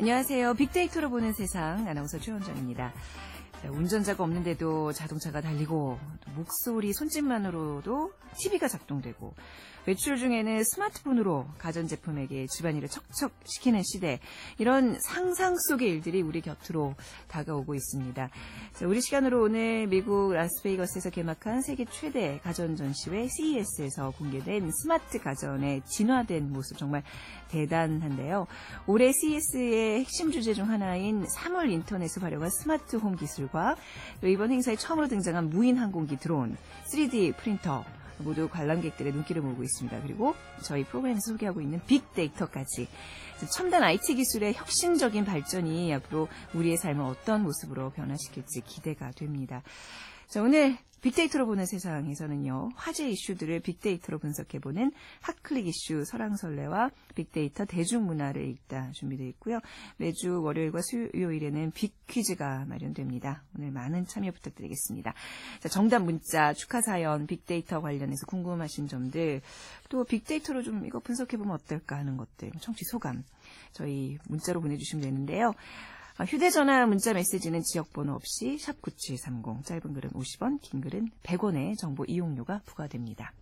안녕하세요. 빅데이터로 보는 세상 아나운서 최원정입니다. 자, 운전자가 없는데도 자동차가 달리고 목소리 손짓만으로도 TV가 작동되고 외출 중에는 스마트폰으로 가전제품에게 집안일을 척척 시키는 시대 이런 상상 속의 일들이 우리 곁으로 다가오고 있습니다. 자, 우리 시간으로 오늘 미국 라스베이거스에서 개막한 세계 최대 가전 전시회 CES에서 공개된 스마트 가전의 진화된 모습 정말 대단한데요. 올해 CES의 핵심 주제 중 하나인 사물 인터넷을 활용한 스마트 홈 기술과 또 이번 행사에 처음으로 등장한 무인 항공기 드론, 3D 프린터 모두 관람객들의 눈길을 모으고 있습니다. 그리고 저희 프로그램에서 소개하고 있는 빅데이터까지 첨단 IT 기술의 혁신적인 발전이 앞으로 우리의 삶을 어떤 모습으로 변화시킬지 기대가 됩니다. 자, 오늘 빅데이터로 보는 세상에서는요, 화제 이슈들을 빅데이터로 분석해보는 핫클릭 이슈 설왕설래와 빅데이터 대중문화를 읽다 준비되어 있고요. 매주 월요일과 수요일에는 빅퀴즈가 마련됩니다. 오늘 많은 참여 부탁드리겠습니다. 자, 정답 문자, 축하 사연, 빅데이터 관련해서 궁금하신 점들, 또 빅데이터로 좀 이거 분석해보면 어떨까 하는 것들, 청취 소감, 저희 문자로 보내주시면 되는데요. 아, 휴대전화 문자 메시지는 지역번호 없이 샵 9730 짧은 글은 50원 긴 글은 100원의 정보 이용료가 부과됩니다.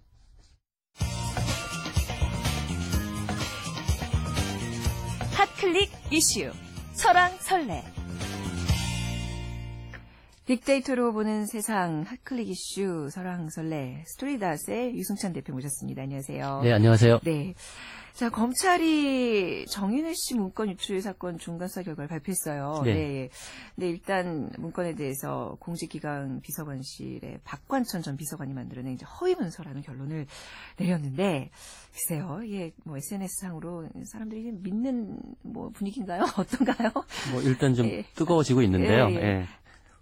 핫클릭 이슈 설왕설래 빅데이터로 보는 세상 핫클릭 이슈 설왕설래 스토리닷의 유승찬 대표 모셨습니다. 안녕하세요. 네, 안녕하세요. 네. 자, 검찰이 정윤혜 씨 문건 유출 사건 중간 수사 결과를 발표했어요. 네. 네. 네, 일단 문건에 대해서 공직기강 비서관실의 박관천 전 비서관이 만들어낸 이제 허위 문서라는 결론을 내렸는데, 글쎄요, 예, 뭐 SNS상으로 사람들이 믿는 뭐 분위기인가요? 어떤가요? 뭐 일단 좀 예. 뜨거워지고 있는데요. 예, 예.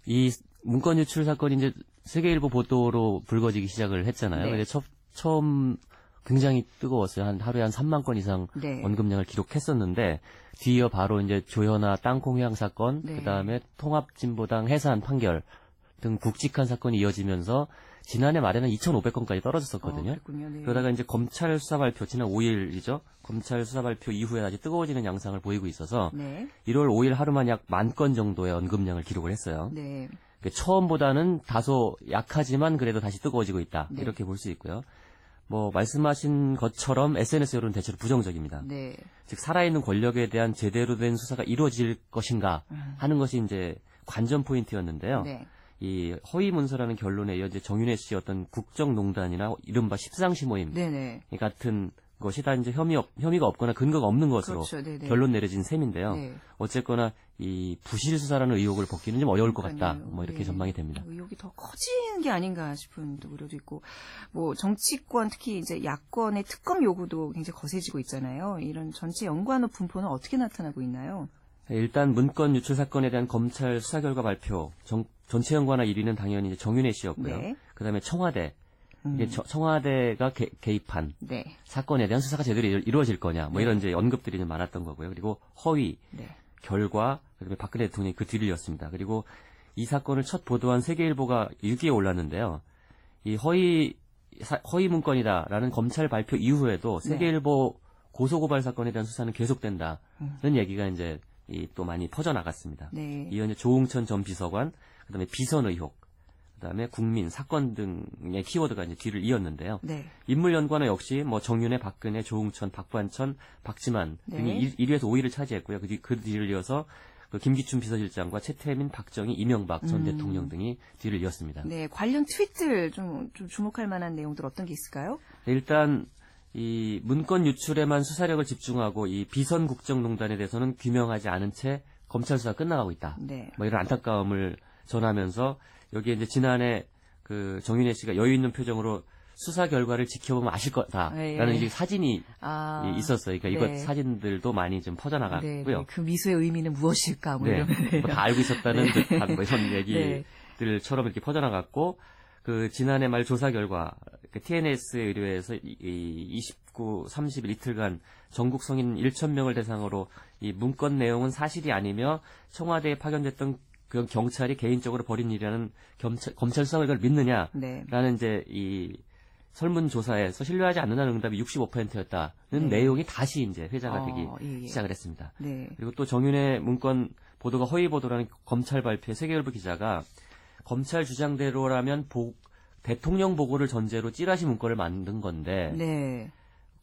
예. 이 문건 유출 사건이 이제 세계일보 보도로 불거지기 시작을 했잖아요. 네. 근데 첫, 처음 굉장히 뜨거웠어요. 한 하루에 한 3만 건 이상 네. 언급량을 기록했었는데 뒤이어 바로 이제 조현아 땅콩회항 사건, 네. 그다음에 통합진보당 해산 판결 등 굵직한 사건이 이어지면서 지난해 말에는 2,500건까지 떨어졌었거든요. 어. 네. 그러다가 이제 검찰 수사 발표 지난 5일이죠. 검찰 수사 발표 이후에 아주 뜨거워지는 양상을 보이고 있어서 네. 1월 5일 하루만 약 만 건 정도의 언급량을 기록을 했어요. 네. 그 처음보다는 다소 약하지만 그래도 다시 뜨거워지고 있다. 네. 이렇게 볼 수 있고요. 뭐 말씀하신 것처럼 SNS 여론은 대체로 부정적입니다. 네. 즉 살아있는 권력에 대한 제대로 된 수사가 이루어질 것인가 음. 하는 것이 이제 관전 포인트였는데요. 네. 이 허위 문서라는 결론에 이어 이제 정윤혜 씨 어떤 국정농단이나 이른바 십상시 모임 네네. 이 같은 것이 다 이제 혐의 없, 혐의가 없거나 근거가 없는 것으로 그렇죠. 결론 내려진 셈인데요. 네. 어쨌거나 이 부실 수사라는 의혹을 벗기는 좀 어려울 것 같다. 그러니까요. 뭐 이렇게 네. 전망이 됩니다. 의혹이 더 커지는 게 아닌가 싶은 또 우려도 있고, 뭐 정치권 특히 이제 야권의 특검 요구도 굉장히 거세지고 있잖아요. 이런 전체 연관어 분포는 어떻게 나타나고 있나요? 일단 문건 유출 사건에 대한 검찰 수사 결과 발표 정- 전체 연관화 1위는 당연히 이제 정윤혜 씨였고요. 네. 그다음에 청와대 음, 이게 저- 청와대가 개, 개입한 네, 사건에 대한 수사가 제대로 이루- 이루어질 거냐 뭐 네. 이런 이제 언급들이 좀 많았던 거고요. 그리고 허위 네, 결과 그다음에 박근혜 대통령이 그 뒤를 이었습니다. 그리고 이 사건을 첫 보도한 세계일보가 6위에 올랐는데요. 이 허위 사- 허위 문건이다라는 검찰 발표 이후에도 네. 세계일보 고소고발 사건에 대한 수사는 계속된다는 음. 얘기가 이제 이 또 많이 퍼져 나갔습니다. 네, 이어 이제 조웅천 전 비서관, 그다음에 비선 의혹, 그다음에 국민 사건 등의 키워드가 이제 뒤를 이었는데요. 네, 인물 연관은 역시 뭐 정윤회, 박근혜, 조웅천, 박관천, 박지만 네. 등이 1, 위에서 5위를 차지했고요. 그, 뒤, 그 뒤를 이어서 그 김기춘 비서실장과 최태민, 박정희, 이명박 전 음. 대통령 등이 뒤를 이었습니다. 네. 관련 트윗들 좀, 좀 주목할 만한 내용들 어떤 게 있을까요? 일단 이 문건 유출에만 수사력을 집중하고 이 비선 국정농단에 대해서는 규명하지 않은 채 검찰 수사가 끝나가고 있다. 네, 뭐 이런 안타까움을 전하면서 여기에 이제 지난해 그 정윤혜 씨가 여유 있는 표정으로 수사 결과를 지켜보면 아실 거다라는 예. 사진이 아, 이- 있었어요. 그러니까 이것 네. 사진들도 많이 좀 네, 퍼져나갔고요. 네. 그 미소의 의미는 무엇일까? 뭐 네. 뭐다 알고 있었다는 네. 듯한 뭐 이런 네. 얘기들처럼 이렇게 퍼져나갔고 그 지난해 말 조사 결과 그 TNS 의뢰에서 이, 이 29, 30일 이틀간 전국 성인 1천 명을 대상으로 이 문건 내용은 사실이 아니며 청와대에 파견됐던 그 경찰이 개인적으로 벌인 일이라는 검찰, 검찰 수사 결과를 믿느냐라는 네. 이제 이 설문조사에서 신뢰하지 않는다는 응답이 65%였다는 네. 내용이 다시 이제 회자가 어, 되기 예, 예. 시작을 했습니다. 네. 그리고 또 정윤의 문건 보도가 허위 보도라는 검찰 발표에 세계일보 기자가 검찰 주장대로라면 보- 대통령 보고를 전제로 찌라시 문건을 만든 건데 네.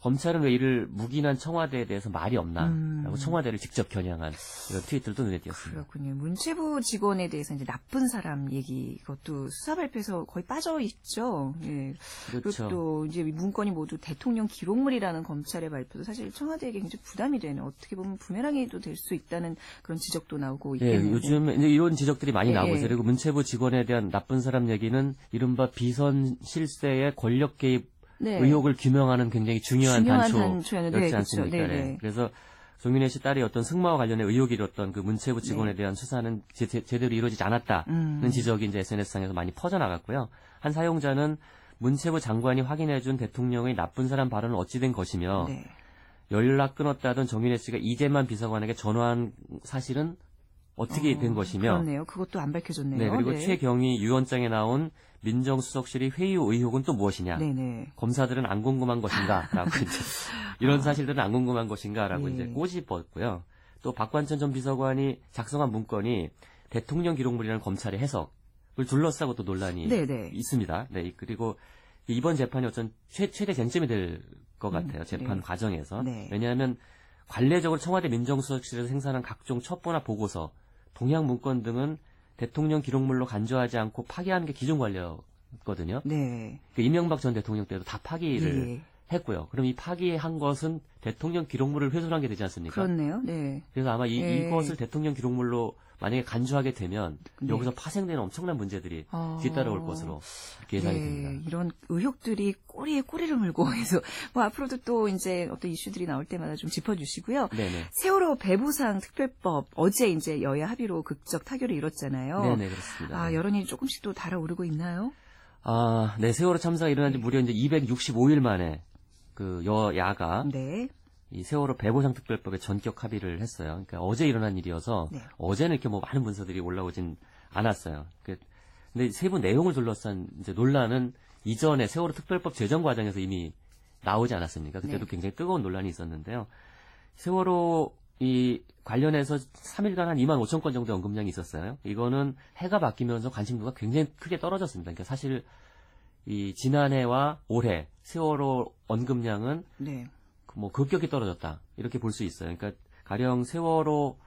검찰은 왜 이를 묵인한 청와대에 대해서 말이 없나? 음. 라고 청와대를 직접 겨냥한 이런 트윗들도 눈에 띄었습니다. 그렇군요. 문체부 직원에 대해서 이제 나쁜 사람 얘기 이것도 수사 발표에서 거의 빠져 있죠. 예. 그렇죠. 또 이제 이 문건이 모두 대통령 기록물이라는 검찰의 발표도 사실 청와대에게 굉장히 부담이 되는 어떻게 보면 부메랑이도 될 수 있다는 그런 지적도 나오고 예, 있겠네요. 요즘 이제 이런 지적들이 많이 예, 나오고 예. 있어요. 그리고 문체부 직원에 대한 나쁜 사람 얘기는 이른바 비선 실세의 권력 개입 네. 의혹을 규명하는 굉장히 중요한, 중요한 단초였지 네, 그렇죠. 않습니까? 네, 네. 네. 그래서 조민혜 씨 딸이 어떤 승마와 관련해 의혹이 일었던 그 문체부 직원에 네. 대한 수사는 제, 대로 이루어지지 않았다는 음. 지적이 이제 SNS상에서 많이 퍼져나갔고요. 한 사용자는 문체부 장관이 확인해준 대통령의 나쁜 사람 발언은 어찌된 것이며 네. 연락 끊었다던 정윤혜 씨가 이재만 비서관에게 전화한 사실은 어떻게 어, 된 것이며 그렇네요. 그것도 안 밝혀졌네요. 네, 그리고 네. 최경희 유언장에 나온 민정수석실의 회의 의혹은 또 무엇이냐? 네네. 검사들은 안 궁금한 것인가? 라고 이제 이런 사실들은 안 궁금한 것인가? 라고 네. 이제 꼬집었고요. 또 박관천 전 비서관이 작성한 문건이 대통령 기록물이라는 검찰의 해석을 둘러싸고 또 논란이 네네. 있습니다. 네, 그리고 이번 재판이 어떤 최, 최대 쟁점이 될 것 같아요. 음, 재판 네. 과정에서. 네. 왜냐하면 관례적으로 청와대 민정수석실에서 생산한 각종 첩보나 보고서, 동향 문건 등은 대통령 기록물로 간주하지 않고 파기하는 게 기존 관례거든요. 네. 그 이명박 전 대통령 때도 다 파기를 예. 했고요. 그럼 이 파기한 것은 대통령 기록물을 훼손한 게 되지 않습니까? 그렇네요. 네. 그래서 아마 이, 예. 이것을 대통령 기록물로 만약에 간주하게 되면 네. 여기서 파생되는 엄청난 문제들이 어. 뒤따라올 것으로 이렇게 예상이 네, 됩니다. 이런 의혹들이 꼬리에 꼬리를 물고 해서 뭐 앞으로도 또 이제 어떤 이슈들이 나올 때마다 좀 짚어주시고요. 네네. 세월호 배부상 특별법 어제 이제 여야 합의로 극적 타결을 이뤘잖아요. 네네, 그렇습니다. 아 네. 여론이 조금씩 또 달아오르고 있나요? 아, 네, 세월호 참사가 일어난 지 무려 이제 265일 만에 그 여야가 네. 이 세월호 배보상 특별법에 전격 합의를 했어요. 그러니까 어제 일어난 일이어서 네. 어제는 이렇게 뭐 많은 문서들이 올라오진 않았어요. 그- 근데 세부 내용을 둘러싼 이제 논란은 이전에 세월호 특별법 제정 과정에서 이미 나오지 않았습니까? 그때도 네. 굉장히 뜨거운 논란이 있었는데요. 세월호 이 관련해서 3일간 한 2만 5천 건 정도 언급량이 있었어요. 이거는 해가 바뀌면서 관심도가 굉장히 크게 떨어졌습니다. 그러니까 사실 이 지난해와 올해 세월호 언급량은 네. 그뭐 급격히 떨어졌다 이렇게 볼 수 있어요. 그러니까 가령 세월호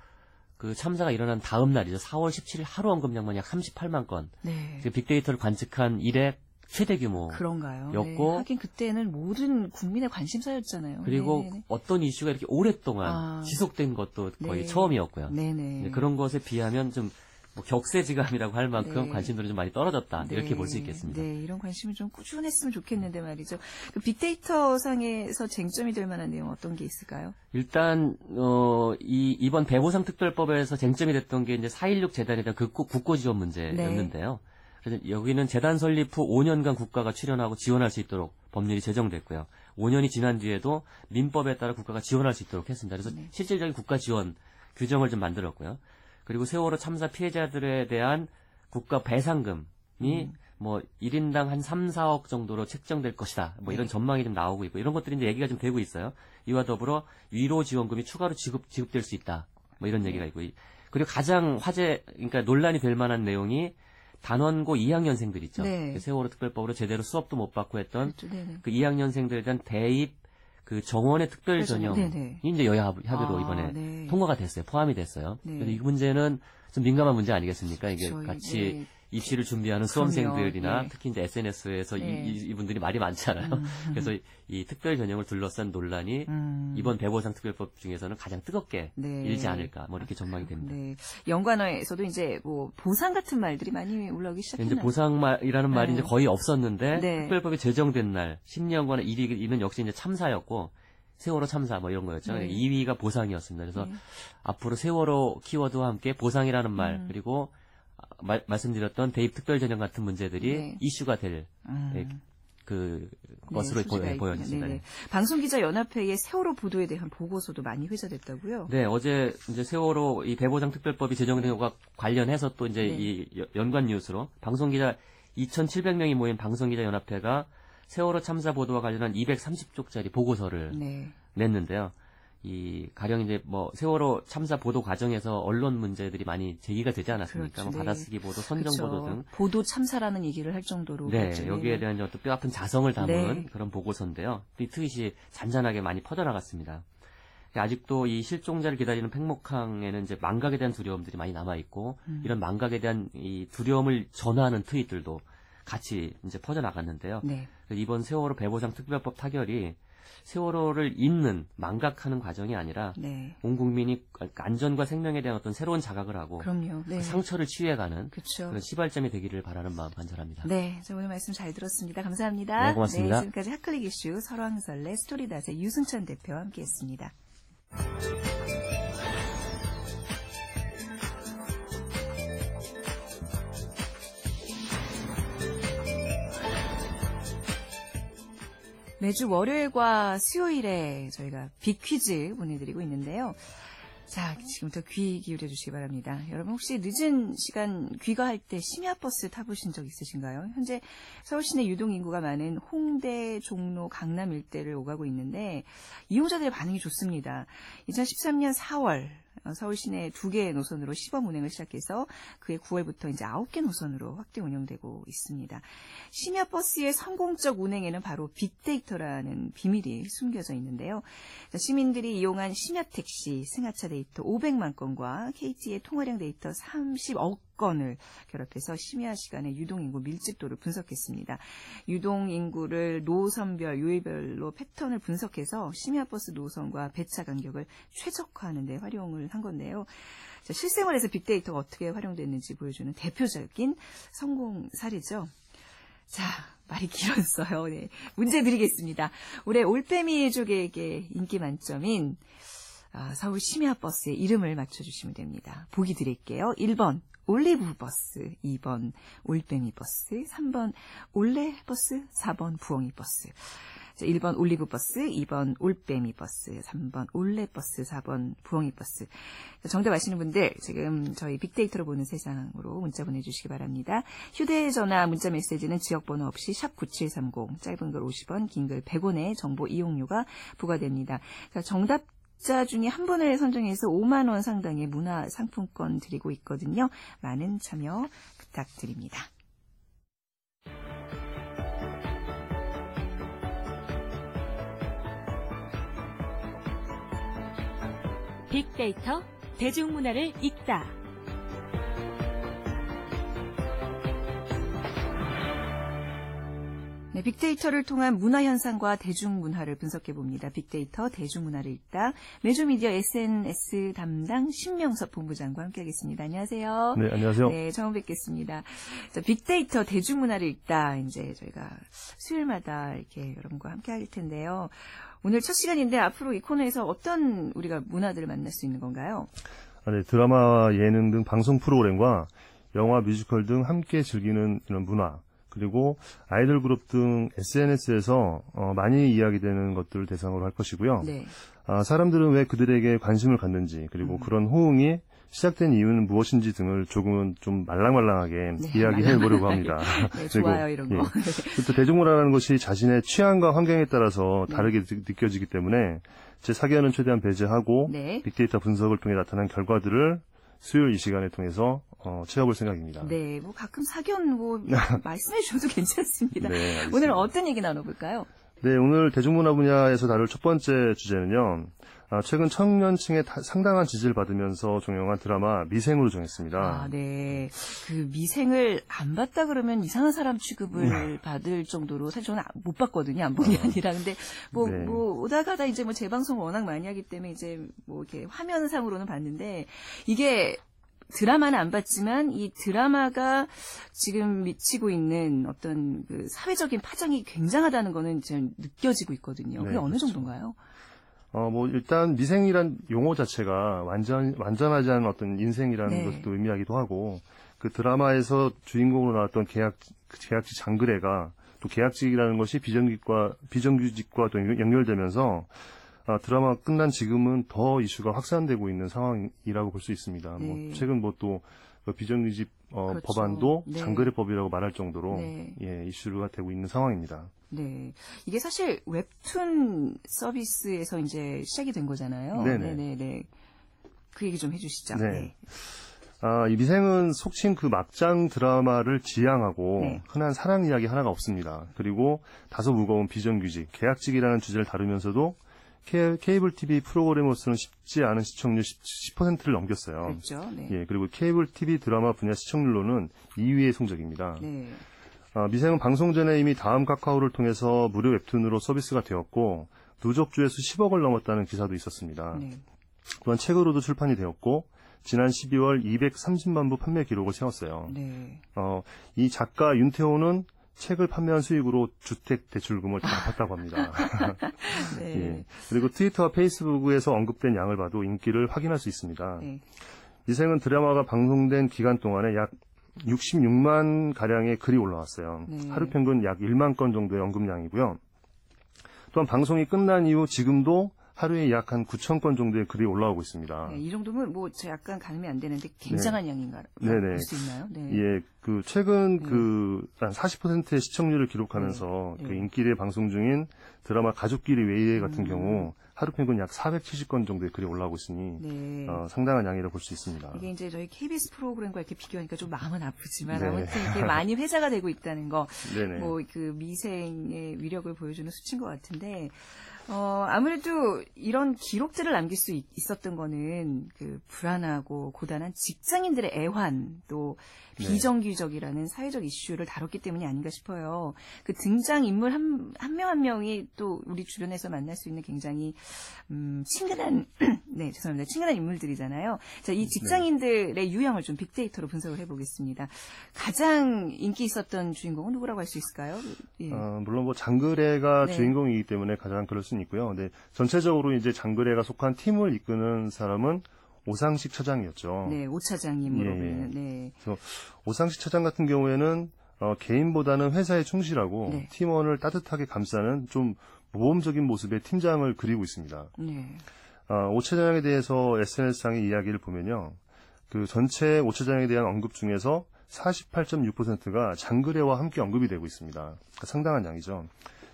그 참사가 일어난 다음 날이죠. 4월 17일 하루 언급량만 약 38만 건. 네. 지금 빅데이터를 관측한 이래 최대 규모. 그런가요? 였고 네. 하긴 그때는 모든 국민의 관심사였잖아요. 그리고 네네. 어떤 이슈가 이렇게 오랫동안 아. 지속된 것도 거의 네. 처음이었고요. 네네. 네, 그런 것에 비하면 좀 뭐 격세지감이라고 할 만큼 네. 관심도는 좀 많이 떨어졌다 이렇게 네, 볼수 있겠습니다. 네, 이런 관심이 좀 꾸준했으면 좋겠는데 말이죠. 그 빅데이터 상에서 쟁점이 될 만한 내용 어떤 게 있을까요? 일단 어, 이 이번 배보상 특별법에서 쟁점이 됐던 게 이제 4.16 재단에 대한 그 국고, 지원 문제였는데요. 그래서 여기는 재단 설립 후 5년간 국가가 출연하고 지원할 수 있도록 법률이 제정됐고요. 5년이 지난 뒤에도 민법에 따라 국가가 지원할 수 있도록 했습니다. 그래서 네. 실질적인 국가 지원 규정을 좀 만들었고요. 그리고 세월호 참사 피해자들에 대한 국가 배상금이 음. 뭐 1인당 한 3, 4억 정도로 책정될 것이다. 뭐 이런 네. 전망이 좀 나오고 있고 이런 것들이 이제 얘기가 좀 되고 있어요. 이와 더불어 위로 지원금이 추가로 지급 지급될 수 있다. 뭐 이런 얘기가 있고 이- 그리고 가장 화제 그러니까 논란이 될 만한 내용이 단원고 2학년생들 있죠. 네. 그 세월호 특별법으로 제대로 수업도 못 받고 했던 그렇죠. 네네. 그 2학년생들에 대한 대입 그 정원의 특별 전형. 전형이 네네. 이제 여야 합- 합의로 아, 이번에 네. 통과가 됐어요. 포함이 됐어요. 네. 그래서 이 문제는 좀 민감한 문제 아니겠습니까? 이게 그렇죠. 같이 네. 입시를 준비하는. 수험생들이나 네. 특히 이제 SNS에서 네. 이, 분들이 말이 많잖아요. 음. 그래서 이, 이 특별 전형을 둘러싼 논란이 음. 이번 배보상 특별법 중에서는 가장 뜨겁게 네. 일지 않을까 뭐 이렇게 전망이 됩니다. 네. 연관어에서도 이제 뭐 보상 같은 말들이 많이 올라오기 이제 시작했나요? 보상이라는 말이 네. 이제 거의 없었는데 네. 특별법이 제정된 날 10년간의 1위는 역시 이제 참사였고 세월호 참사 뭐 이런 거였죠. 네. 2위가 보상이었습니다. 그래서 네. 앞으로 세월호 키워드와 함께 보상이라는 말 음. 그리고 아, 말, 말씀드렸던 대입 특별 전형 같은 문제들이 네. 이슈가 될 음. 네, 그 네, 것으로 소지가 보여. 보여 졌습니다. 네네. 방송기자 연합회의 세월호 보도에 대한 보고서도 많이 회자됐다고요? 네, 어제 이제 세월호 이 배보장 특별법이 제정된 것과 관련해서 또 이제 네. 이 여- 연관 뉴스로 방송기자 2,700명이 모인 방송기자 연합회가 세월호 참사 보도와 관련한 230쪽짜리 보고서를 네. 냈는데요. 이 가령 이제 뭐 세월호 참사 보도 과정에서 언론 문제들이 많이 제기가 되지 않았습니까? 그렇죠. 뭐 네. 받아쓰기 보도, 선정 그쵸. 보도 등. 보도 참사라는 얘기를 할 정도로 네, 그랬죠. 여기에 대한 어떤 뼈아픈 자성을 담은 네. 그런 보고서인데요. 이 트윗이 잔잔하게 많이 퍼져나갔습니다. 아직도 이 실종자를 기다리는 팽목항에는 이제 망각에 대한 두려움들이 많이 남아 있고 음. 이런 망각에 대한 이 두려움을 전하는 트윗들도 같이 이제 퍼져나갔는데요. 네. 이번 세월호 배보상 특별법 타결이 세월호를 잇는 망각하는 과정이 아니라 네. 온 국민이 안전과 생명에 대한 어떤 새로운 자각을 하고 그럼요. 네. 그 상처를 치유해가는 그렇죠. 그런 시발점이 되기를 바라는 마음 간절합니다. 네, 저 오늘 말씀 잘 들었습니다. 감사합니다. 네, 고맙습니다. 지금까지 핫클릭 이슈 설왕설래 스토리닷의 유승천 대표와 함께했습니다. 매주 월요일과 수요일에 저희가 빅퀴즈 보내드리고 있는데요. 자, 지금부터 귀 기울여 주시기 바랍니다. 여러분 혹시 늦은 시간 귀가할 때 심야 버스 타보신 적 있으신가요? 현재 서울 시내 유동 인구가 많은 홍대, 종로, 강남 일대를 오가고 있는데 이용자들의 반응이 좋습니다. 2013년 4월 어, 서울 시내 두 개의 노선으로 시범 운행을 시작해서 그해 9월부터 이제 아홉 개 노선으로 확대 운영되고 있습니다. 심야 버스의 성공적 운행에는 바로 빅데이터라는 비밀이 숨겨져 있는데요. 자, 시민들이 이용한 심야 택시 승하차 데이터 500만 건과 KT의 통화량 데이터 30억 건을 결합해서 심야 시간의 유동 인구 밀집도를 분석했습니다. 유동 인구를 노선별, 요일별로 패턴을 분석해서 심야 버스 노선과 배차 간격을 최적화하는 데 활용을 한 건데요. 자, 실생활에서 빅데이터가 어떻게 활용됐는지 보여주는 대표적인 성공 사례죠. 자, 말이 길었어요. 네. 문제 드리겠습니다. 올해 올빼미족에게 인기 만점인 아, 서울 심야버스의 이름을 맞춰주시면 됩니다. 보기 드릴게요. 1번 올리브 버스, 2번 올빼미 버스, 3번 올레 버스, 4번 부엉이 버스. 자, 1번 올리브 버스, 2번 올빼미 버스, 3번 올레 버스, 4번 부엉이 버스. 자, 정답 아시는 분들 지금 저희 빅데이터로 보는 세상으로 문자 보내주시기 바랍니다. 휴대전화 문자 메시지는 지역번호 없이 샵 9730, 짧은 글 50원, 긴 글 100원의 정보 이용료가 부과됩니다. 자, 정답 자 중에 한 분을 선정해서 5만 원 상당의 문화 상품권 드리고 있거든요. 많은 참여 부탁드립니다. 빅데이터 대중문화를 읽다. 네, 빅데이터를 통한 문화 현상과 대중문화를 분석해 봅니다. 빅데이터 대중문화를 읽다. 메조미디어 SNS 담당 신명섭 본부장과 함께하겠습니다. 안녕하세요. 네, 안녕하세요. 네, 처음 뵙겠습니다. 자, 빅데이터 대중문화를 읽다. 이제 저희가 수요일마다 이렇게 여러분과 함께 할 텐데요. 오늘 첫 시간인데 앞으로 이 코너에서 어떤 우리가 문화들을 만날 수 있는 건가요? 아, 네, 드라마, 예능 등 방송 프로그램과 영화, 뮤지컬 등 함께 즐기는 이런 문화, 그리고 아이돌 그룹 등 SNS에서 어, 많이 이야기되는 것들을 대상으로 할 것이고요. 네. 아, 사람들은 왜 그들에게 관심을 갖는지, 그리고 음. 그런 호응이 시작된 이유는 무엇인지 등을 조금은 좀 말랑말랑하게 네, 이야기해 보려고 합니다. 네, 좋아요, 이런 거. 예. 또 대중문화라는 것이 자신의 취향과 환경에 따라서 네. 다르게 느- 느껴지기 때문에 제 사견은 최대한 배제하고 네. 빅데이터 분석을 통해 나타난 결과들을 수요일 이 시간을 통해서 어, 채워볼 생각입니다. 네, 뭐 가끔 사견 뭐 말씀해 주셔도 괜찮습니다. 네. 오늘 어떤 얘기 나눠볼까요? 네, 오늘 대중문화 분야에서 다룰 첫 번째 주제는요. 아, 최근 청년층의 다- 상당한 지지를 받으면서 종영한 드라마 미생으로 정했습니다. 아, 네. 그 미생을 안 봤다 그러면 이상한 사람 취급을 받을 정도로 사실 저는 못 봤거든요. 안 본게 아니라. 근데 뭐, 네. 뭐, 오다 가다 이제 뭐 재방송 워낙 많이 하기 때문에 이제 뭐 이렇게 화면상으로는 봤는데 이게 드라마는 안 봤지만 이 드라마가 지금 미치고 있는 어떤 그 사회적인 파장이 굉장하다는 거는 지금 느껴지고 있거든요. 그게 네, 어느 그렇죠. 정도인가요? 어, 뭐, 일단 미생이란 용어 자체가 완전, 완전하지 않은 어떤 인생이라는 네. 것도 의미하기도 하고, 그 드라마에서 주인공으로 나왔던 계약, 그 계약직 장그래가 또 계약직이라는 것이 비정규직과, 비정규직과 또 연결되면서, 아, 드라마 끝난 지금은 더 이슈가 확산되고 있는 상황이라고 볼 수 있습니다. 네. 뭐 최근 뭐 또 비정규직 어, 그렇죠. 법안도 네. 장거리법이라고 말할 정도로 네. 예, 이슈가 되고 있는 상황입니다. 네. 이게 사실 웹툰 서비스에서 이제 시작이 된 거잖아요. 네네. 네네. 그 얘기 좀 해주시죠. 네. 아, 이 미생은 속칭 그 막장 드라마를 지향하고 네. 흔한 사랑 이야기 하나가 없습니다. 그리고 다소 무거운 비정규직, 계약직이라는 주제를 다루면서도 케, 이블 TV 프로그램으로서는 쉽지 않은 시청률 10%를 넘겼어요. 그렇죠. 네. 예, 그리고 케이블 TV 드라마 분야 시청률로는 2위의 성적입니다. 네. 아, 미생은 방송 전에 이미 다음 카카오를 통해서 무료 웹툰으로 서비스가 되었고 누적 조회수 10억을 넘었다는 기사도 있었습니다. 네. 또한 책으로도 출판이 되었고 지난 12월 230만 부 판매 기록을 세웠어요. 네. 어, 이 작가 윤태호는 책을 판매한 수익으로 주택 대출금을 다 갚았다고 합니다. 네. 예. 그리고 트위터와 페이스북에서 언급된 양을 봐도 인기를 확인할 수 있습니다. 네. 미생은 드라마가 방송된 기간 동안에 약 66만 가량의 글이 올라왔어요. 네. 하루 평균 약 1만 건 정도의 언급량이고요. 또한 방송이 끝난 이후 지금도 하루에 약 한 9천 건 정도의 글이 올라오고 있습니다. 네, 이 정도면 뭐저 약간 가늠이 안 되는데 굉장한 양인가 네네. 볼수 있나요? 네. 예, 그 최근 네. 그한 40%의 시청률을 기록하면서 네. 그 네. 인기리에 방송 중인 드라마 가족끼리 웨이에 같은 음. 경우 하루 평균 약 470건 정도의 글이 올라오고 있으니 네. 어, 상당한 양이라고 볼수 있습니다. 이게 이제 저희 KBS 프로그램과 이렇게 비교하니까 좀 마음은 아프지만 네. 아무튼 이게 많이 회자가 되고 있다는 거. 뭐 그 미생의 위력을 보여주는 수치인 것 같은데, 어 아무래도 이런 기록들을 남길 수 있, 었던 거는 그 불안하고 고단한 직장인들의 애환 또 네. 비정규적이라는 사회적 이슈를 다뤘기 때문이 아닌가 싶어요. 그 등장 인물 한 한 명한 명이 또 우리 주변에서 만날 수 있는 굉장히 음, 친근한 네 죄송합니다 친근한 인물들이잖아요. 자, 네. 이 직장인들의 유형을 좀 빅데이터로 분석을 해보겠습니다. 가장 인기 있었던 주인공은 누구라고 할 수 있을까요? 예. 어, 물론 뭐 장그래가 네. 주인공이기 때문에 가장 그럴 수는 있고요. 근데 전체적으로 이제 장그래가 속한 팀을 이끄는 사람은 오상식 처장이었죠. 네, 오 차장님으로 예, 예. 불리는 네. 오상식 처장 같은 경우에는 어, 개인보다는 회사에 충실하고 네. 팀원을 따뜻하게 감싸는 좀 모범적인 모습의 팀장을 그리고 있습니다. 네. 어, 오 차장에 대해서 SNS상의 이야기를 보면요. 그 전체 오 차장에 대한 언급 중에서 48.6%가 장거래와 함께 언급이 되고 있습니다. 그러니까 상당한 양이죠.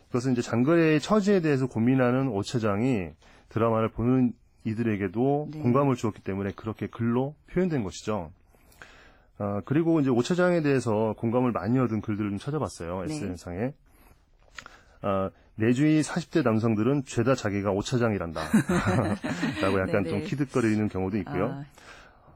그것은 이제 장거래의 처지에 대해서 고민하는 오 차장이 드라마를 보는 이들에게도 네. 공감을 주었기 때문에 그렇게 글로 표현된 것이죠. 아, 그리고 이제 오 차장에 대해서 공감을 많이 얻은 글들을 좀 찾아봤어요. 네. SNS상에. 아, 내 주위 40대 남성들은 죄다 자기가 오 차장이란다. 라고 약간 네네. 좀 키득거리는 경우도 있고요.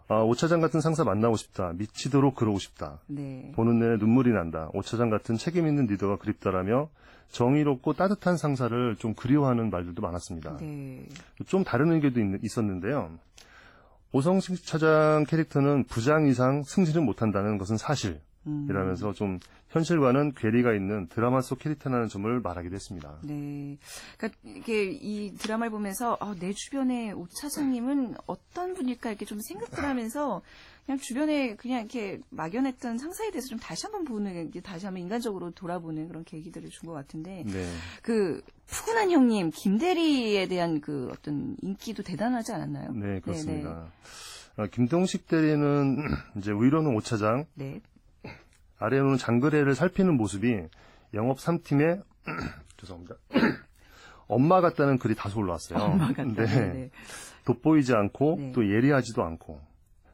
아, 아, 오 차장 같은 상사 만나고 싶다. 미치도록 그러고 싶다. 네. 보는 내내 눈물이 난다. 오 차장 같은 책임 있는 리더가 그립다라며 정의롭고 따뜻한 상사를 좀 그리워하는 말들도 많았습니다. 네. 좀 다른 의견도 있, 있었는데요. 오성식 차장 캐릭터는 부장 이상 승진은 못한다는 것은 사실. 음. 이라면서 좀 현실과는 괴리가 있는 드라마 속 캐릭터라는 점을 말하기도 했습니다. 네. 그러니까 이게 이 드라마를 보면서 아, 내 주변에 오 차장님은 어떤 분일까 이렇게 좀 생각을 하면서 그냥 주변에 그냥 이렇게 막연했던 상사에 대해서 좀 다시 한번 보는 다시 한번 인간적으로 돌아보는 그런 계기들을 준 것 같은데 네. 그 푸근한 형님 김대리에 대한 그 어떤 인기도 대단하지 않았나요? 네, 그렇습니다. 어, 김동식 대리는 이제 위로는 오 차장, 네. 아래로는 장거래를 살피는 모습이 영업 3팀의 죄송합니다. 엄마 같다는 글이 다소 올라왔어요. 엄마 같다. 네. 네. 네. 돋보이지 않고 네. 또 예리하지도 않고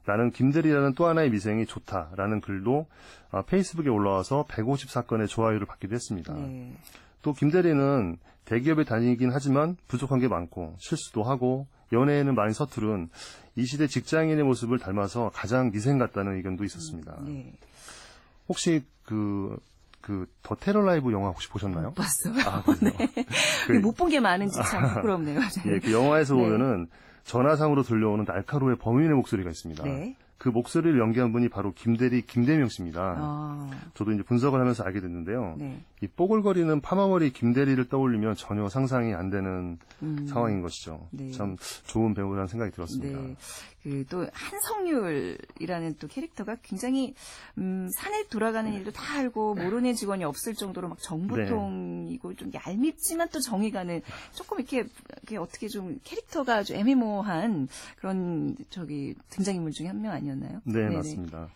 나는 김대리라는 또 하나의 미생이 좋다라는 글도 아, 페이스북에 올라와서 154건의 좋아요를 받기도 했습니다. 네. 또 김대리는 대기업에 다니긴 하지만 부족한 게 많고 실수도 하고 연애에는 많이 서투른 이 시대 직장인의 모습을 닮아서 가장 미생 같다는 의견도 있었습니다. 네. 혹시 그, 그, 더 테러 라이브 영화 혹시 보셨나요? 못 봤어요. 아, 그래요? 그, 못본 게 많은지 참 부끄럽네요. 예, 그 영화에서 네. 보면은 전화상으로 들려오는 날카로의 범인의 목소리가 있습니다. 네. 그 목소리를 연기한 분이 바로 김대리 김대명 씨입니다. 아, 저도 이제 분석을 하면서 알게 됐는데요. 네. 이 뽀글거리는 파마머리 김대리를 떠올리면 전혀 상상이 안 되는 음. 상황인 것이죠. 네. 참 좋은 배우라는 생각이 들었습니다. 네. 그 또 한성률이라는 또 캐릭터가 굉장히 음, 산에 돌아가는 일도 다 알고 모르는 직원이 없을 정도로 막 정보통이고 좀 얄밉지만 또 정이 가는 조금 이렇게, 이렇게 어떻게 좀 캐릭터가 좀 애매모호한 그런 저기 등장인물 중에 한 명 아니었나요? 네, 네네. 맞습니다.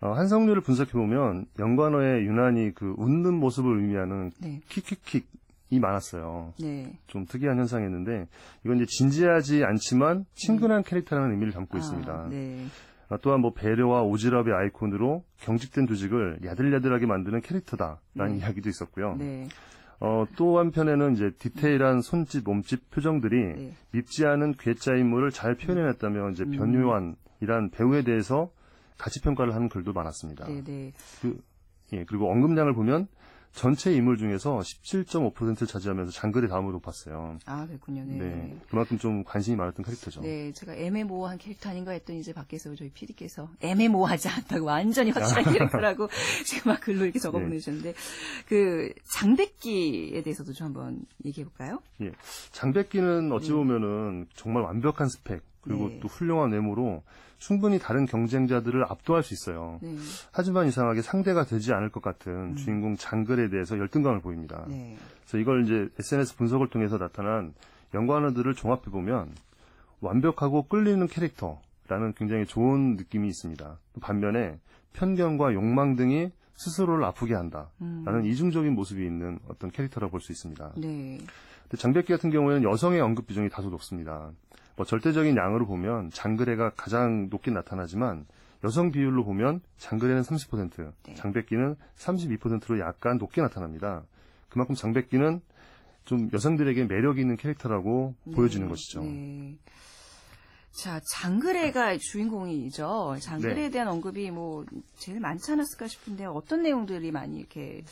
어, 한성률을 분석해 보면 연관어에 유난히 그 웃는 모습을 의미하는 네. 킥킥킥 이 많았어요. 네. 좀 특이한 현상이었는데 이건 이제 진지하지 않지만 친근한 캐릭터라는 의미를 담고 있습니다. 아, 네. 아, 또한 뭐 배려와 오지랖의 아이콘으로 경직된 조직을 야들야들하게 만드는 캐릭터다라는 네. 이야기도 있었고요. 네. 어, 또 한편에는 이제 디테일한 손짓, 몸짓, 표정들이 네. 밉지 않은 괴짜 인물을 잘 표현해냈다면 이제 음. 변요한이란 배우에 대해서 가치 평가를 하는 글도 많았습니다. 네. 네. 그, 예, 그리고 언급량을 보면 전체 인물 중에서 17.5%를 차지하면서 장글의 다음으로 높았어요. 아, 그렇군요. 네. 네. 그만큼 좀 관심이 많았던 캐릭터죠. 네, 제가 애매모호한 캐릭터 아닌가 했더니 이제 밖에서 저희 PD께서 애매모호하지 않다고 완전히 확실한 캐릭터라고 지금 막 글로 이렇게 적어 네. 보내주셨는데 그 장백기에 대해서도 좀 한번 얘기해 볼까요? 예. 장백기는 어찌 네. 보면은 정말 완벽한 스펙 그리고 네. 또 훌륭한 외모로 충분히 다른 경쟁자들을 압도할 수 있어요. 네, 하지만 이상하게 상대가 되지 않을 것 같은 음. 주인공 장글에 대해서 열등감을 보입니다. 네, 그래서 이걸 이제 SNS 분석을 통해서 나타난 연관어들을 종합해 보면 완벽하고 끌리는 캐릭터라는 굉장히 좋은 느낌이 있습니다. 또 반면에 편견과 욕망 등이 스스로를 아프게 한다라는 음. 이중적인 모습이 있는 어떤 캐릭터라고 볼 수 있습니다. 네, 장백기 같은 경우에는 여성의 언급 비중이 다소 높습니다. 뭐 절대적인 양으로 보면 장그레가 가장 높게 나타나지만 여성 비율로 보면 장그레는 30%, 네. 장백기는 32%로 약간 높게 나타납니다. 그만큼 장백기는 좀 여성들에게 매력 있는 캐릭터라고 보여지는 네, 것이죠. 네. 자, 장그레가 주인공이죠. 장그레에 네. 대한 언급이 뭐 제일 많지 않았을까 싶은데 어떤 내용들이 많이 이렇게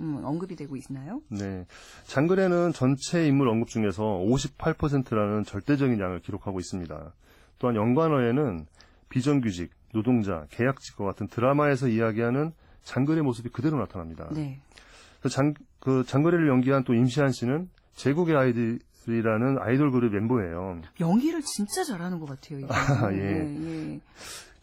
음, 언급이 되고 있나요? 네. 장그레는 전체 인물 언급 중에서 58%라는 절대적인 양을 기록하고 있습니다. 또한 연관어에는 비정규직, 노동자, 계약직과 같은 드라마에서 이야기하는 장그레 모습이 그대로 나타납니다. 네. 그 장, 그 장그레를 연기한 또 임시한 씨는 제국의 아이들이라는 아이돌 그룹 멤버예요. 연기를 진짜 잘하는 것 같아요. 아, 예. 네, 예.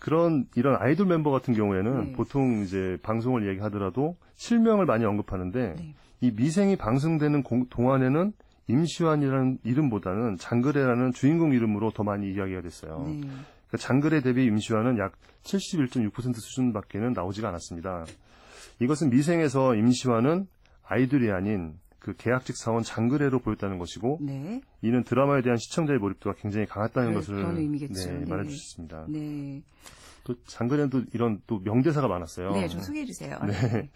그런 이런 아이돌 멤버 같은 경우에는 네. 보통 이제 방송을 얘기하더라도 실명을 많이 언급하는데 네. 이 미생이 방송되는 공- 동안에는 임시완이라는 이름보다는 장그레라는 주인공 이름으로 더 많이 이야기가 됐어요. 네. 그러니까 장그레 대비 임시완은 약 71.6% 수준밖에는 나오지가 않았습니다. 이것은 미생에서 임시완은 아이돌이 아닌 그 계약직 사원 장그레로 보였다는 것이고 네. 이는 드라마에 대한 시청자의 몰입도가 굉장히 강했다는 네, 것을. 네, 네. 말해줄 수 있습니다. 네. 또 장그레는 또 이런 또 명대사가 많았어요. 네, 좀 소개해 주세요. 네.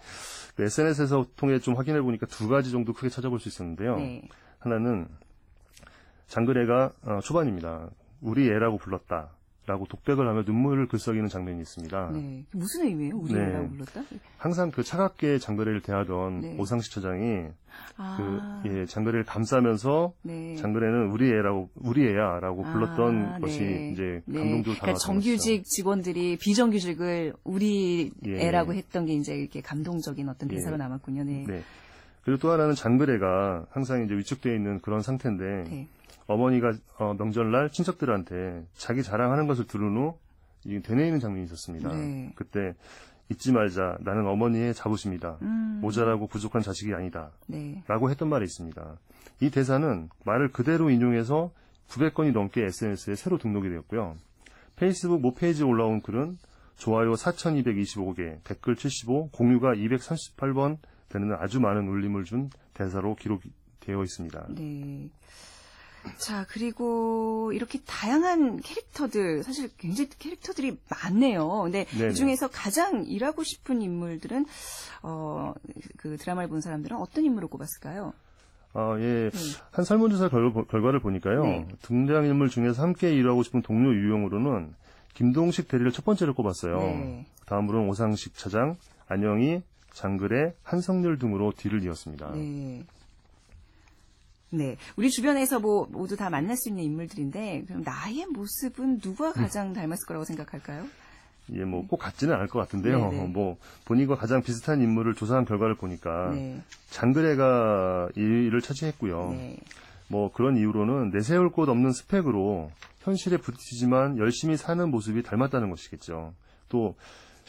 SNS에서 통해 좀 확인해 보니까 두 가지 정도 크게 찾아볼 수 있었는데요. 네. 하나는 장그레가 어, 초반입니다. 우리 애라고 불렀다. 라고 독백을 하며 눈물을 글썩이는 장면이 있습니다. 네. 무슨 의미예요? 우리 네. 불렀다? 항상 그 차갑게 장그레를 대하던 네. 오상식 처장이 아. 그 예, 장그레를 감싸면서 네. 장그레는 우리 애라고 우리 애야라고 불렀던 아, 것이 네. 이제 네. 감동적으로 그러니까 정규직 직원들이 비정규직을 우리 예. 애라고 했던 게 이제 이렇게 감동적인 어떤 예. 대사가 남았군요. 네. 네. 그리고 또 하나는 장그레가 항상 이제 위축되어 있는 그런 상태인데 네. 어머니가 어, 명절날 친척들한테 자기 자랑하는 것을 들은 후이 되뇌이는 장면이 있었습니다. 네. 그때 잊지 말자. 나는 어머니의 자부심이다. 음. 모자라고 부족한 자식이 아니다. 네. 라고 했던 말이 있습니다. 이 대사는 말을 그대로 인용해서 900건이 넘게 SNS에 새로 등록이 되었고요. 페이스북 모 페이지에 올라온 글은 좋아요 4,225개, 댓글 75, 공유가 238번 되는 아주 많은 울림을 준 대사로 기록되어 있습니다. 네. 자, 그리고 이렇게 다양한 캐릭터들, 사실 굉장히 캐릭터들이 많네요. 근데 네네. 이 중에서 가장 일하고 싶은 인물들은, 어, 그 드라마를 본 사람들은 어떤 인물을 꼽았을까요? 아, 예. 네. 한 설문조사 결, 결과 를 보니까요. 네. 등장인물 중에서 함께 일하고 싶은 동료 유형으로는 김동식 대리를 첫 번째로 꼽았어요. 네. 다음으로는 오상식 차장, 안영희, 장글의 한성렬 등으로 뒤를 이었습니다. 네. 네. 우리 주변에서 뭐 모두 다 만날 수 있는 인물들인데, 그럼 나의 모습은 누가 가장 닮았을 거라고 생각할까요? 예, 뭐 꼭 같지는 않을 것 같은데요. 네네. 뭐 본인과 가장 비슷한 인물을 조사한 결과를 보니까 네. 장그래가 1위를 차지했고요. 네. 뭐 그런 이유로는 내세울 곳 없는 스펙으로 현실에 부딪히지만 열심히 사는 모습이 닮았다는 것이겠죠. 또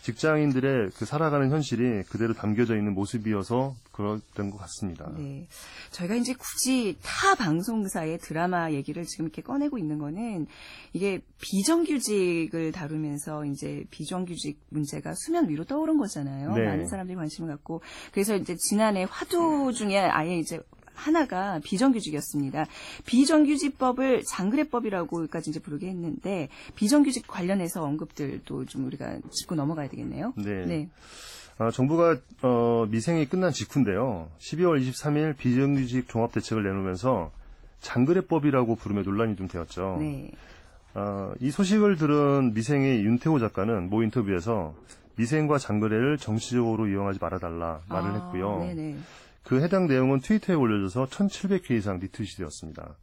직장인들의 그 살아가는 현실이 그대로 담겨져 있는 모습이어서 그랬던 것 같습니다. 네. 저희가 이제 굳이 타 방송사의 드라마 얘기를 지금 이렇게 꺼내고 있는 거는 이게 비정규직을 다루면서 이제 비정규직 문제가 수면 위로 떠오른 거잖아요. 네. 많은 사람들이 관심을 갖고. 그래서 이제 지난해 화두 중에 아예 이제 하나가 비정규직이었습니다. 비정규직법을 장그래법이라고까지 이제 부르게 했는데 비정규직 관련해서 언급들도 좀 우리가 짚고 넘어가야 되겠네요. 네. 네. 아, 정부가 어, 미생이 끝난 직후인데요. 12월 23일 비정규직 종합대책을 내놓으면서 장그래법이라고 부르며 논란이 좀 되었죠. 네. 아, 이 소식을 들은 미생의 윤태호 작가는 모 인터뷰에서 미생과 장거래를 정치적으로 이용하지 말아달라 말을 아, 했고요. 네네. 그 해당 내용은 트위터에 올려져서 1,700회 이상 리트윗이 되었습니다.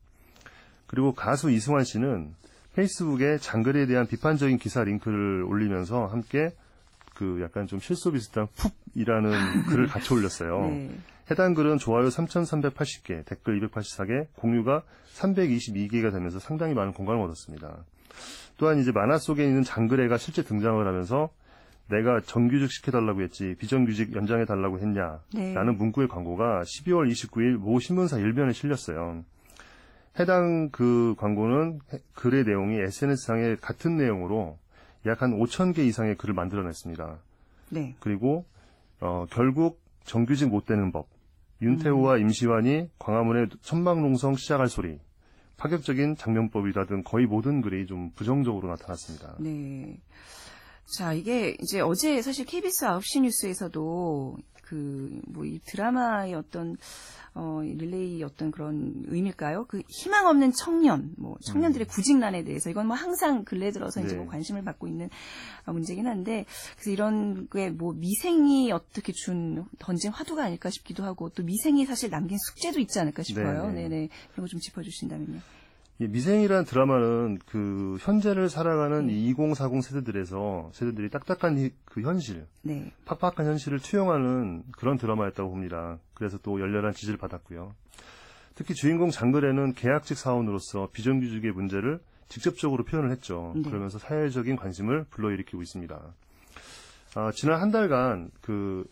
그리고 가수 이승환 씨는 페이스북에 장거리에 대한 비판적인 기사 링크를 올리면서 함께 그 약간 좀 실소 비슷한 푹이라는 글을 같이 올렸어요. 네. 해당 글은 좋아요 3,380개, 댓글 284개, 공유가 322개가 되면서 상당히 많은 공감을 얻었습니다. 또한 이제 만화 속에 있는 장그래가 실제 등장을 하면서 내가 정규직 시켜달라고 했지 비정규직 연장해달라고 했냐 네. 라는 문구의 광고가 12월 29일 모 신문사 일면에 실렸어요. 해당 그 광고는 해- 글의 내용이 SNS상에 같은 내용으로 약 한 5천 개 이상의 글을 만들어냈습니다. 네. 그리고 어, 결국 정규직 못 되는 법, 윤태호와 임시완이 광화문에 천막농성 시작할 소리, 파격적인 장면법이라든 거의 모든 글이 좀 부정적으로 나타났습니다. 네. 자, 이게 이제 어제 사실 KBS 9시 뉴스에서도 그 뭐 이 드라마의 어떤 어 릴레이 어떤 그런 의미일까요? 그 희망 없는 청년, 뭐 청년들의 구직난에 대해서 이건 뭐 항상 근래 들어서 이제 네. 뭐 관심을 받고 있는 어, 문제긴 한데 그래서 이런 게 뭐 미생이 어떻게 준 던진 화두가 아닐까 싶기도 하고 또 미생이 사실 남긴 숙제도 있지 않을까 싶어요. 네, 네, 네. 네. 그런 거 좀 짚어 주신다면요. 이 미생이라는 드라마는 그 현재를 살아가는 네. 2040 세대들에서 세대들이 딱딱한 이- 그 현실, 네. 팍팍한 현실을 투영하는 그런 드라마였다고 봅니다. 그래서 또 열렬한 지지를 받았고요. 특히 주인공 장글에는 계약직 사원으로서 비정규직의 문제를 직접적으로 표현을 했죠. 네. 그러면서 사회적인 관심을 불러일으키고 있습니다. 아, 지난 한 달간 그,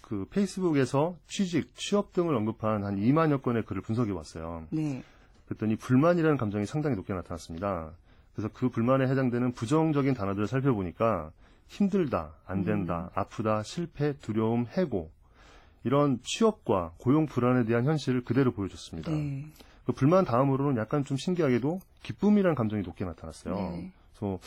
그 페이스북에서 취직, 취업 등을 언급한 한 2만여 건의 글을 분석해 왔어요. 네. 그랬더니 불만이라는 감정이 상당히 높게 나타났습니다. 그래서 그 불만에 해당되는 부정적인 단어들을 살펴보니까 힘들다, 안 된다, 아프다, 실패, 두려움, 해고 이런 취업과 고용 불안에 대한 현실을 그대로 보여줬습니다. 네. 그 불만 다음으로는 약간 좀 신기하게도 기쁨이라는 감정이 높게 나타났어요. 네. 그래서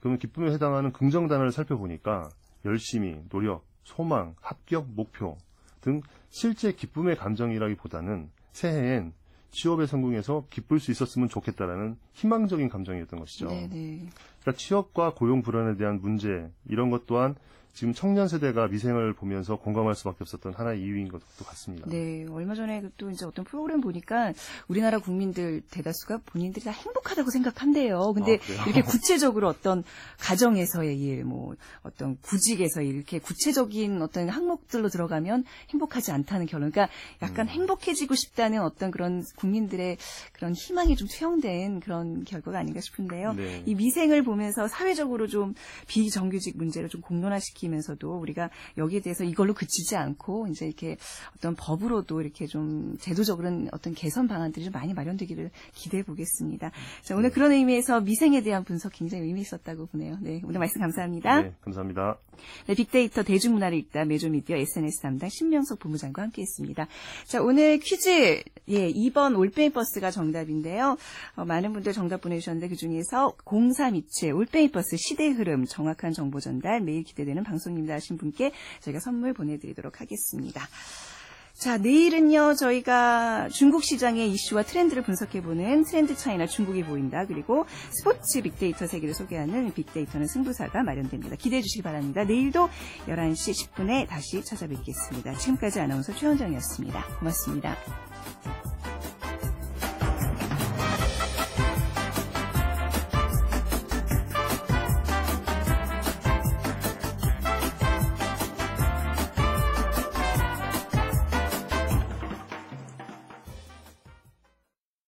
그러면 기쁨에 해당하는 긍정 단어를 살펴보니까 열심히, 노력, 소망, 합격, 목표 등 실제 기쁨의 감정이라기보다는 새해엔 취업에 성공해서 기쁠 수 있었으면 좋겠다라는 희망적인 감정이었던 것이죠. 네, 네. 그러니까 취업과 고용 불안에 대한 문제 이런 것 또한 지금 청년 세대가 미생을 보면서 공감할 수밖에 없었던 하나의 이유인 것도 같습니다. 네, 얼마 전에 또 이제 어떤 프로그램 보니까 우리나라 국민들 대다수가 본인들이 다 행복하다고 생각한대요. 근데 아? 이렇게 구체적으로 어떤 가정에서의 일, 뭐 어떤 구직에서 일, 이렇게 구체적인 어떤 항목들로 들어가면 행복하지 않다는 결론. 그러니까 약간 음. 행복해지고 싶다는 어떤 그런 국민들의 그런 희망이 좀 투영된 그런 결과가 아닌가 싶은데요. 네. 이 미생을 보면서 사회적으로 좀 비정규직 문제를 좀 공론화시키 면서도 우리가 여기에 대해서 이걸로 그치지 않고 이제 이렇게 어떤 법으로도 이렇게 좀 제도적으로 어떤 개선 방안들이 좀 많이 마련되기를 기대해 보겠습니다. 자, 오늘 그런 의미에서 미생에 대한 분석 굉장히 의미 있었다고 보네요. 네, 오늘 말씀 감사합니다. 네, 감사합니다. 네, 빅데이터 대중문화를 읽다 메조미디어 SNS 담당 신명석 본부장과 함께했습니다. 자, 오늘 퀴즈 예 2번 올빼미 버스가 정답인데요. 어, 많은 분들 정답 보내주셨는데 그 중에서 0327 올빼미 버스 시대 흐름 정확한 정보 전달 매일 기대되는 방송입니다 하신 분께 저희가 선물 보내드리도록 하겠습니다. 자, 내일은요, 저희가 중국 시장의 이슈와 트렌드를 분석해보는 트렌드 차이나 중국이 보인다. 그리고 스포츠 빅데이터 세계를 소개하는 빅데이터는 승부사가 마련됩니다. 기대해 주시기 바랍니다. 내일도 11시 10분에 다시 찾아뵙겠습니다. 지금까지 아나운서 최원정이었습니다. 고맙습니다.